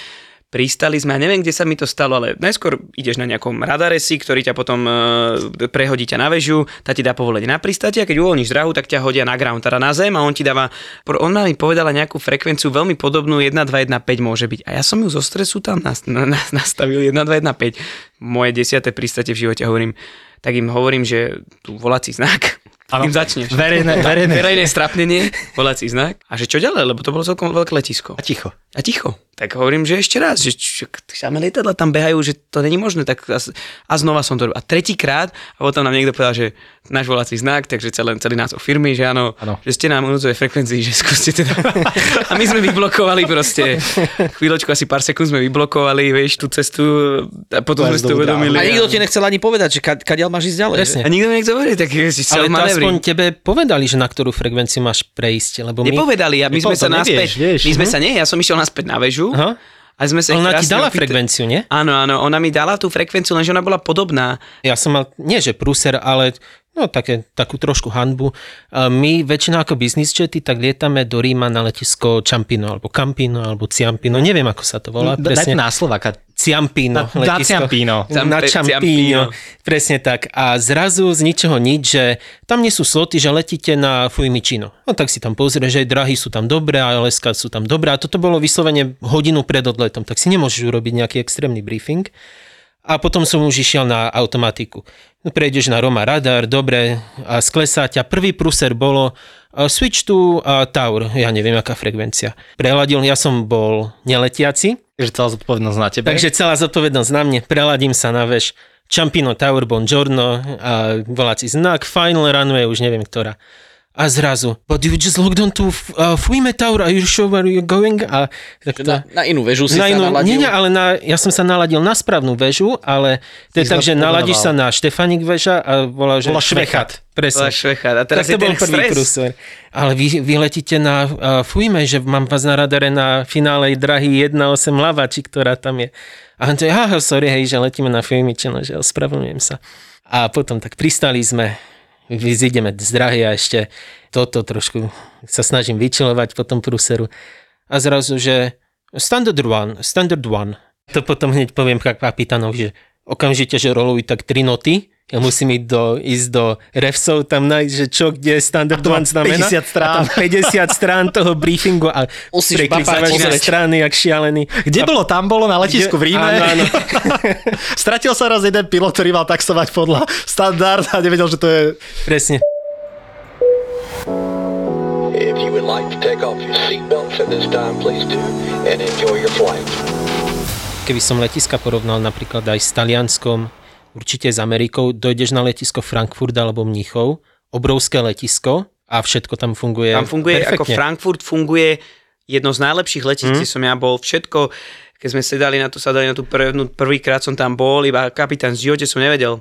pristali sme, a neviem, kde sa mi to stalo, ale najskôr ideš na nejakom radaresi, ktorý ťa potom e, prehodí ťa na väžu, tá ti dá povolenie na pristátie a keď uvoľníš drahu, tak ťa hodia na ground, teda na zem a on ti dáva, pro- on mi povedala nejakú frekvenciu veľmi podobnú 1, 2, 1, 5 môže byť. A ja som ju zo stresu tam nas, na, na, nastavil 1, 2, 1, 5. Moje desiate pristátie v živote hovorím, tak im hovorím, že tu volací znak, Áno. im začneš. Verejné, verejné. Verejné strapnenie, volací znak. A že čo ďalej, lebo to bolo celkom veľké letisko. A ticho. A ticho. Tak hovorím, že ešte raz, že čo, samé lietadla tam behajú, že to není možné. Tak a, a znova som to robil. A tretíkrát, a potom nám niekto povedal, že náš volací znak, takže celý, celý názov firmy, že áno, Áno. že ste na núdzovej frekvencii, že skúste teda. a my sme vyblokovali proste, chvíľočku, asi pár sekúnd sme vyblokovali, vieš, tú cestu a potom sme si to uvedomili. A nikto ti nechcel ani povedať, že ka- kadiaľ máš ísť ďalej. Presne. a nikto mi nechce hovoriť, tak si Ale to manévri. aspoň tebe povedali, že na ktorú frekvenciu máš prejsť, lebo my... Nepovedali, a my sme sa nevieš, naspäť, vieš. my sme Mhm. sa, nie, ja som išiel naspäť na väžu Aha. a sme sa Ona ti dala opýta- frekvenciu, nie? Áno, áno, ona mi dala tú frekvenciu, lenže ona bola podobná. Ja som mal, nie že prúser, ale no, také, takú trošku hanbu. My väčšinou ako business jety, tak lietame do Ríma na letisko Ciampino, alebo Campino, alebo Ciampino, neviem ako sa to volá. Daj presne. na Slováka. Ciampino. Na- na Ciampino. Na Ciampino. Presne tak. A zrazu z ničoho nič, že tam nie sú sloty, že letíte na Fuimicino. No tak si tam pozrieš, že drahy sú tam dobré, a LSK sú tam dobré. A toto bolo vyslovene hodinu pred odletom, tak si nemôžeš urobiť nejaký extrémny briefing. A potom som už išiel na automatiku. No, prejdeš na Roma radar, dobre, a sklesá ťa. Prvý pruser bolo uh, switch to uh, tower, ja neviem, aká frekvencia. Preladil, ja som bol neletiaci, Že celá zodpovednosť na tebe. Takže celá zodpovednosť na mne, preladím sa na veš Ciampino Tower, Buongiorno a voláci znak, Final Runway, už neviem ktorá. A zrazu, but you just logged on to uh, Tower, are you sure where you're going? A tak to, Na, na inú väžu si na sa inú, naladil. nie, ale na, ja som sa naladil na správnu väžu, ale to je tak, že naladíš sa na Štefanik väža a volá, že Volá Švechat. Presne. Bola švechát. A teraz tak to je bol ten prvý stres. prúser. Ale vy, vy letíte na uh, Fuime, že mám vás na radare na finále drahy 1.8 lava, či ktorá tam je. A on to je, aha, sorry, hej, že letíme na Fuime, čo, že ospravedlňujem sa. A potom tak pristali sme, vyzídeme z drahy a ešte toto trošku sa snažím vyčilovať po tom prúseru. A zrazu, že standard one, standard one. To potom hneď poviem kapitánovi, že okamžite, že rolujú tak tri noty, ja musím ísť do, ísť do refsov, tam nájsť, že čo, kde standard one znamená. 50 strán. A tam 50 strán toho briefingu a Musíš na pozrieť. strany, jak šialený. Kde a, bolo? Tam bolo na letisku v Ríme. Áno, áno. Stratil sa raz jeden pilot, ktorý mal taxovať podľa standard a nevedel, že to je... Presne. If you would like to take off your seatbelts at this time, please do, and enjoy your flight. Keby som letiska porovnal napríklad aj s Talianskom, určite s Amerikou, dojdeš na letisko Frankfurt alebo Mníchov, obrovské letisko a všetko tam funguje Tam funguje, ako perfektne. Frankfurt funguje jedno z najlepších letísk, kde som ja bol. Všetko, keď sme sedali na tú, sadali na tú prvnú, prvýkrát som tam bol, iba kapitán z živote som nevedel.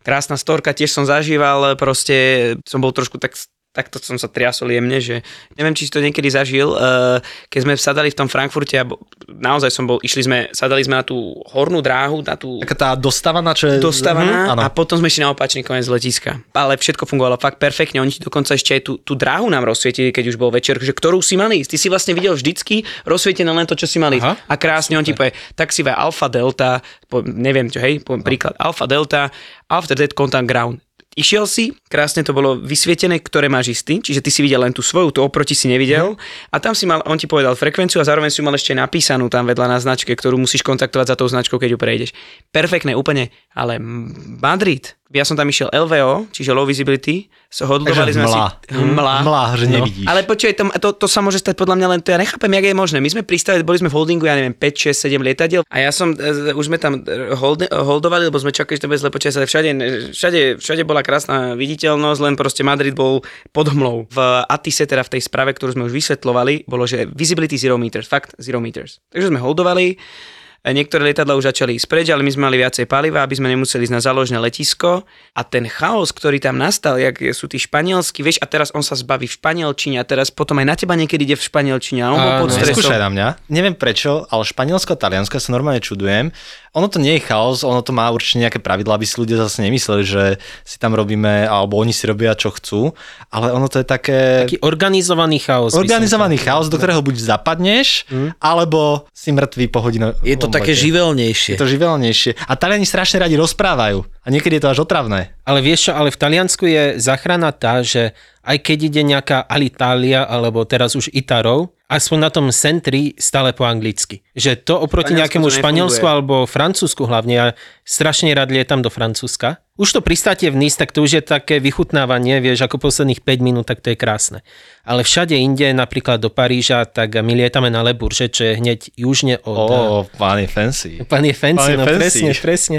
Krásna storka, tiež som zažíval, proste som bol trošku tak takto som sa triasol jemne, že neviem, či si to niekedy zažil, eh, keď sme sadali v tom Frankfurte a naozaj som bol, išli sme, sadali sme na tú hornú dráhu, na tú Taká tá dostavaná, čo je... dostávaná Mhm, a potom sme išli na opačný koniec letiska. Ale všetko fungovalo fakt perfektne. Oni dokonca ešte aj tú, tú dráhu nám rozsvietili, keď už bol večer, že ktorú si mali ísť. Ty si vlastne videl vždycky rozsvietené len to, čo si mali. Aha. A krásne on ti povie, taxivé Alfa Delta, po, neviem čo, hej, poviem príklad, Alfa Delta, after that contact ground. Išiel si, krásne to bolo vysvietené, ktoré máš istý, čiže ty si videl len tú svoju, tu oproti si nevidel. A tam si mal, on ti povedal frekvenciu a zároveň si mal ešte napísanú tam vedľa na značke, ktorú musíš kontaktovať za tou značkou, keď ju prejdeš. Perfektné, úplne, ale Madrid, ja som tam išiel LVO, čiže low visibility, so hodlovali sme mlá. si... Mlá. Mlá, že nevidíš. Ale počuj, to, to, to, sa môže stať podľa mňa len, to ja nechápem, jak je možné. My sme pristali, boli sme v holdingu, ja neviem, 5, 6, 7 lietadiel a ja som, e, už sme tam e, hold, holdovali, lebo sme čakali, že to bude zle počas, ale všade, všade, všade bola krásna viditeľnosť, len proste Madrid bol pod hmlou. V Atise, teda v tej správe, ktorú sme už vysvetlovali, bolo, že visibility 0 meters, fakt 0 meters. Takže sme holdovali, E, Niektoré lietadla už začali ísť preč, ale my sme mali viacej paliva, aby sme nemuseli ísť na záložné letisko. A ten chaos, ktorý tam nastal, jak sú tí španielskí, vieš, a teraz on sa zbaví v španielčine a teraz potom aj na teba niekedy ide v španielčine a on bol pod stresom. Na mňa. Neviem prečo, ale Španielsko a Taliansko sa normálne čudujem. Ono to nie je chaos, ono to má určite nejaké pravidlá, aby si ľudia zase nemysleli, že si tam robíme, alebo oni si robia, čo chcú. Ale ono to je také... Taký organizovaný chaos. Organizovaný chaos, do ktorého buď zapadneš, alebo si mŕtvý po hodinu. Je to také živelnejšie. Je to živelnejšie. A Taliani strašne radi rozprávajú. A niekedy je to až otravné. Ale vieš čo, ale v Taliansku je záchrana tá, že aj keď ide nejaká Alitalia, alebo teraz už Itarov, aspoň na tom centri stále po anglicky. Že to oproti Španielsku nejakému to. Španielsku alebo Francúzsku hlavne, ja strašne rád lietam do Francúzska. Už to pristátie v Nice, tak to už je také vychutnávanie, vieš, ako posledných 5 minút, tak to je krásne. Ale všade inde, napríklad do Paríža, tak my lietame na Le Bourget, čo je hneď južne Ó, od... oh, pán je fancy. Pán je fancy, Pán je no fancy. presne, presne.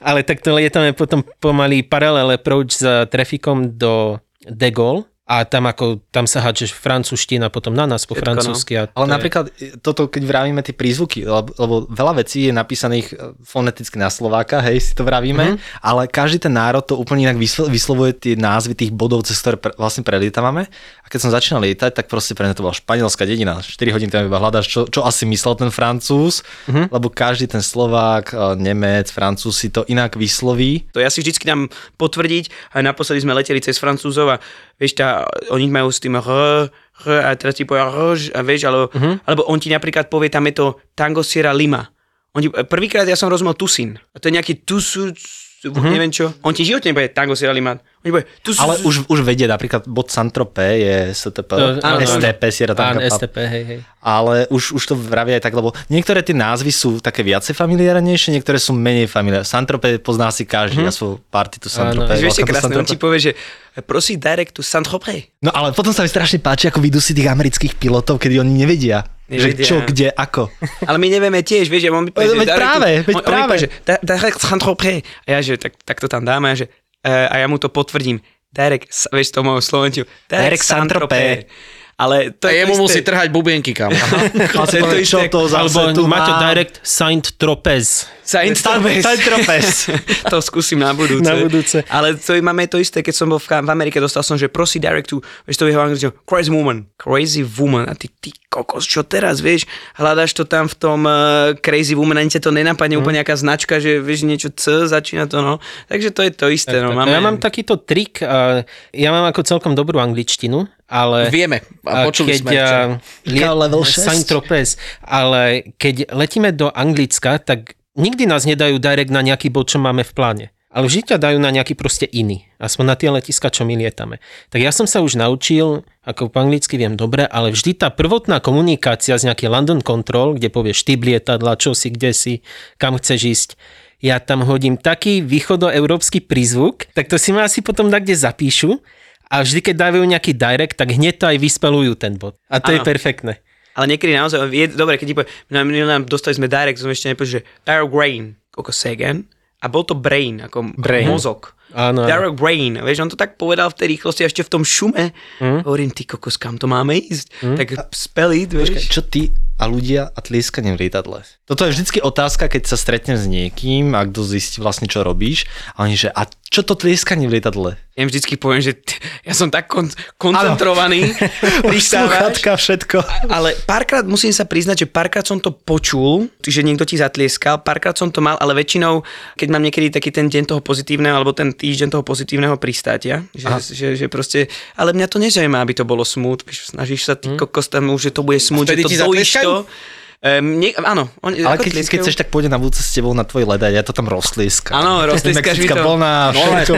Ale takto lietame potom pomaly paralel approach s trafikom do De Gaulle a tam ako, tam sa hádže francúzština potom na nás po Všetko, no. francúzsky. A to Ale je- napríklad e, toto, keď vravíme tie prízvuky, lebo, lebo veľa vecí je napísaných e, foneticky na Slováka, hej, si to vravíme, mm-hmm. ale každý ten národ to úplne inak vyslo- vyslovuje tie názvy tých bodov, cez ktoré pre, vlastne prelietávame. A keď som začínal lietať, tak proste pre mňa to bola španielská dedina. 4 hodín tam iba hľadáš, čo, čo asi myslel ten Francúz, mm-hmm. lebo každý ten Slovák, e, Nemec, Francúz si to inak vysloví. To ja si vždycky dám potvrdiť, aj naposledy sme leteli cez Francúzov a vieš, tá, oni majú s tým r, r a teraz ti povie r, a vieš, alebo, uh-huh. alebo on ti napríklad povie, tam je to Tango Sierra Lima. On ti, prvýkrát ja som rozumel Tusin. A to je nejaký Tusu, uh-huh. neviem čo. On ti životne nebude Tango Sierra Lima. On ti povie Tusu, Ale už, už vedie, napríklad bod Saint-Tropez je STP, To- áno, STP, Sierra Áno, Tanka, STP, hej, hej. ale už, už to vravia aj tak, lebo niektoré tie názvy sú také viacej familiárnejšie, niektoré sú menej familiárne. Saint-Tropez pozná si každý, ja svoju party tu Saint-Tropez. Vieš, je krásne, on ti povie, že prosí direct to Saint-Tropez. No ale potom sa mi strašne páči, ako vidú si tých amerických pilotov, kedy oni nevedia, Že čo, kde, ako. Ale my nevieme tiež, vieš, že on mi povie, Veď práve, to, veď on, on mi práve. povie, že. A ja, že tak, tak to tam dáme, a že uh, a ja mu to potvrdím. Direct, s- vieš, to mojou slovenčiu. Direct Saint-Tropez. Ale to A je jemu to musí isté. trhať bubienky, kam. A to je to čo isté. to zase Alebo tu máte mám? direct Saint Tropez. Saint-Tropez. Saint-Tropez. to skúsim na budúce. Na budúce. Ale to máme to isté, keď som bol v, v Amerike, dostal som, že prosí direct to, vieš to jeho angličtinou, crazy woman, crazy woman. A ty, ty kokos, čo teraz, vieš? Hľadáš to tam v tom uh, crazy woman, ani to nenapadne Mhm. úplne nejaká značka, že vieš niečo C, začína to, no. Takže to je to isté, no. Tak, Máme... Ja mám takýto trik, a ja mám ako celkom dobrú angličtinu, ale... Vieme, a počuli keď sme. liet, level 6. Saint Tropez, ale keď letíme do Anglicka, tak nikdy nás nedajú direct na nejaký bod, čo máme v pláne. Ale vždy ťa dajú na nejaký proste iný. Aspoň na tie letiska, čo my lietame. Tak ja som sa už naučil, ako po anglicky viem dobre, ale vždy tá prvotná komunikácia z nejaký London Control, kde povieš typ lietadla, čo si, kde si, kam chceš ísť, ja tam hodím taký východoeurópsky prízvuk, tak to si ma asi potom kde zapíšu a vždy, keď dávajú nejaký direct, tak hneď to aj vyspelujú ten bod. A to je Áno. perfektné. Ale niekedy naozaj, je, dobre, keď ti povie, my nám dostali sme direct, som ešte nepovedal, že direct brain, koľko again, a bol to brain, ako Brain. mozog. Áno. Direct brain, vieš, on to tak povedal v tej rýchlosti ešte v tom šume. Mm. Hovorím, ty kokos, kam to máme ísť? Mm. Tak spell it, Počkaj, vieš. čo ty a ľudia a tlieskanie v lietadle? Toto je vždycky otázka, keď sa stretnem s niekým a kto zistí vlastne, čo robíš. A oni, že a čo to tlieskanie v lietadle? Ja im vždycky poviem, že t- ja som tak kon- koncentrovaný. Sluchátka, všetko. ale párkrát musím sa priznať, že párkrát som to počul, že niekto ti zatlieskal, párkrát som to mal, ale väčšinou, keď mám niekedy taký ten deň toho pozitívneho, alebo ten týždeň toho pozitívneho pristátia, že, že, že proste, ale mňa to nezaujíma, aby to bolo smut, snažíš sa ty kokos tam už, že to bude smut, že to dojíš to. Um, nie, áno. Oni, Ale ako keď, keď tlieskajú. chceš, tak pôjde na budúce s tebou na tvoj led a ja to tam roztlieska. Áno, roztlieskaš mi to. vlna, No, všetko.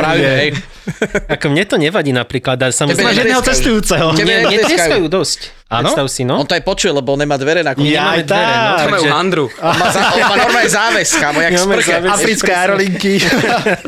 Ako mne to nevadí napríklad, ale Tebe samozrejme... Jedného netleskajú. cestujúceho. Tebe netleskajú. netleskajú dosť. Áno? Predstav si, no. On to aj počuje, lebo on nemá dvere na koni. Ja aj Nemáme dvere, no. tak. Takže- handru. On má, za, on má normálne záväz, kamo, jak sprche. Africké aerolinky.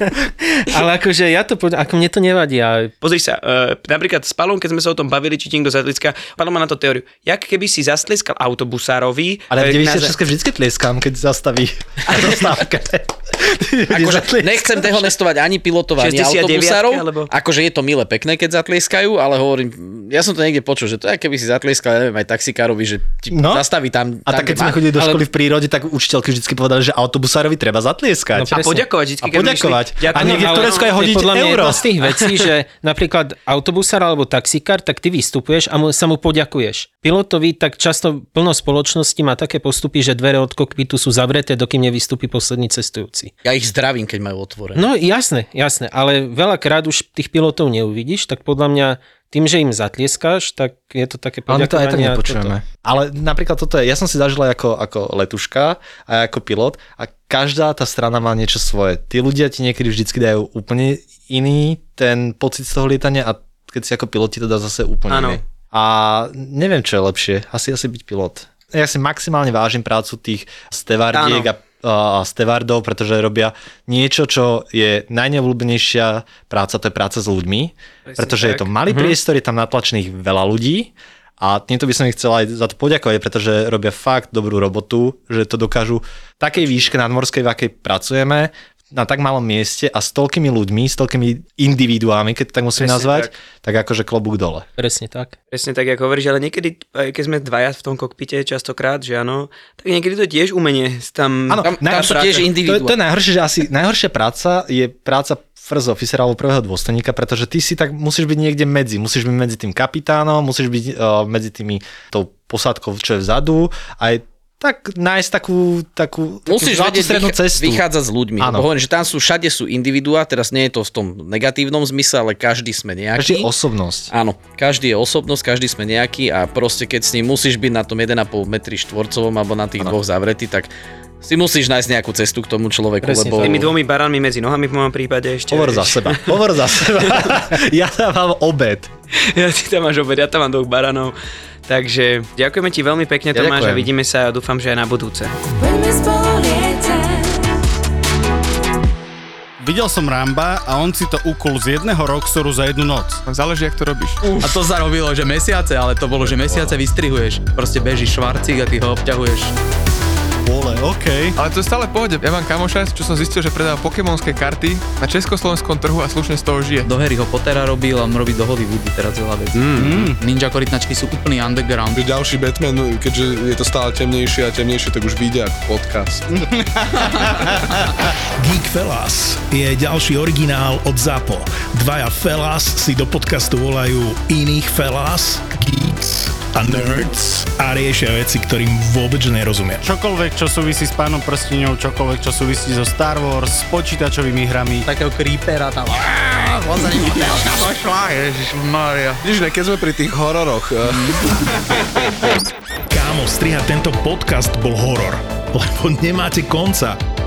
Ale akože ja to, ako mne to nevadí. A Pozri sa, uh, napríklad s Palom, keď sme sa o tom bavili, či niekto zatliska, Palo má na to teóriu. Jak keby si zastlieskal autobusárovi... Ale eh, v na- 96 vždycky tlieskam, keď zastaví zastávka. Akože nechcem dehonestovať ani pilotov, ani 69 autobusárov. alebo- Akože je to milé pekné, keď zatlieskajú, ale hovorím, ja som to niekde počul, že to je, keby si zatlieskal, neviem, aj taxikárovi, že ti No. zastaví tam, A tam tak keď sme má. chodili do Ale- školy v prírode, tak učiteľky vždy povedali, že autobusárovi treba zatlieskať. No, A poďakovať vždy, A poďakovať. A Ďakujem. niekde v ale Turecku aj hodiť podľa mňa euro. jedna z tých vecí, že napríklad autobusár alebo taxikár, tak ty vystupuješ a mu, sa mu poďakuješ. Pilotovi tak často plno spoločnosti má také postupy, že dvere od kokpitu sú zavreté, dokým nevystúpi posledný cestujúci. Ja ich zdravím, keď majú otvorené. No jasné, jasné, ale veľakrát už tých pilotov neuvidíš, tak podľa mňa tým, že im zatlieskáš, tak je to také Ale my to aj tak poďakovanie. nepočujeme. Ale napríklad toto je, ja som si zažil aj ako, ako letuška a ako pilot a každá tá strana má niečo svoje. Tí ľudia ti niekedy vždycky dajú úplne iný ten pocit z toho lietania a keď si ako pilot ti to dá zase úplne Áno. iný. A neviem, čo je lepšie. Asi asi byť pilot. Ja si maximálne vážim prácu tých stevardiek a a stevardov, pretože robia niečo, čo je najneobľúbenejšia práca, to je práca s ľuďmi, pretože je to malý priestor, je tam natlačených veľa ľudí a týmto by som ich chcel aj za to poďakovať, pretože robia fakt dobrú robotu, že to dokážu v takej výške nadmorskej, v akej pracujeme, na tak malom mieste a s toľkými ľuďmi, s toľkými individuálmi, keď to tak musím Presne nazvať, tak. tak. akože klobúk dole. Presne tak. Presne tak, ako hovoríš, ale niekedy, keď sme dvaja v tom kokpite častokrát, že áno, tak niekedy to tiež umenie. Tam, Áno, Tam, tam sú práca. tiež To, je- individuá. to je najhoršie, že asi najhoršia práca je práca first officer alebo prvého dôstojníka, pretože ty si tak musíš byť niekde medzi. Musíš byť medzi tým kapitánom, musíš byť uh, medzi tými tou posádkou, čo je vzadu a aj tak nájsť takú, takú, takú Musíš vedieť strednú cestu. vychádzať s ľuďmi. Áno. Hovorím, že tam sú, všade sú individuá, teraz nie je to v tom negatívnom zmysle, ale každý sme Každý nejaký. osobnosť. Áno, každý je osobnosť, každý sme nejaký a proste keď s ním musíš byť na tom 1,5 metri štvorcovom alebo na tých dvoch zavretý, tak si musíš nájsť nejakú cestu k tomu človeku, Presne lebo... tými dvomi baránmi medzi nohami v mojom prípade ešte. Hovor za seba. Hovor za seba. ja dávam obed. Ja ty tam máš obed, ja tam mám dvoch baranov. Takže ďakujeme ti veľmi pekne, Ja Tomáš, a ďakujem. vidíme sa a dúfam, že aj na budúce. Videl som Ramba a on si to ukul z jedného Roxoru za jednu noc. Záleží, jak to robíš. A to sa robilo, že mesiace, ale to bolo, že mesiace vystrihuješ. Proste bežíš švarcík a ty ho obťahuješ. Vole, OK. Ale to je stále pohode. Ja mám kamoša, čo som zistil, že predáva pokémonské karty na československom trhu a slušne z toho žije. Do Harryho Pottera robil a robí do Hollywoodu teraz veľa vecí. Mm. Ninja korytnačky sú úplný underground. Že ďalší Batman, keďže je to stále temnejšie a temnejšie, tak už vyjde ako podcast. Geek Fellas je ďalší originál od ZAPO. Dvaja Fellas si do podcastu volajú iných Fellas, Geeks a Nerds a riešia veci, ktorým vôbec nerozumia. Čokoľvek, čo súvisí s pánom prstiňou, čokoľvek, čo súvisí so Star Wars, s počítačovými hrami. Takého creepera tam. Vidíš, ne, keď sme pri tých hororoch, eh, Kámo, strihať tento podcast bol horor, lebo nemáte konca.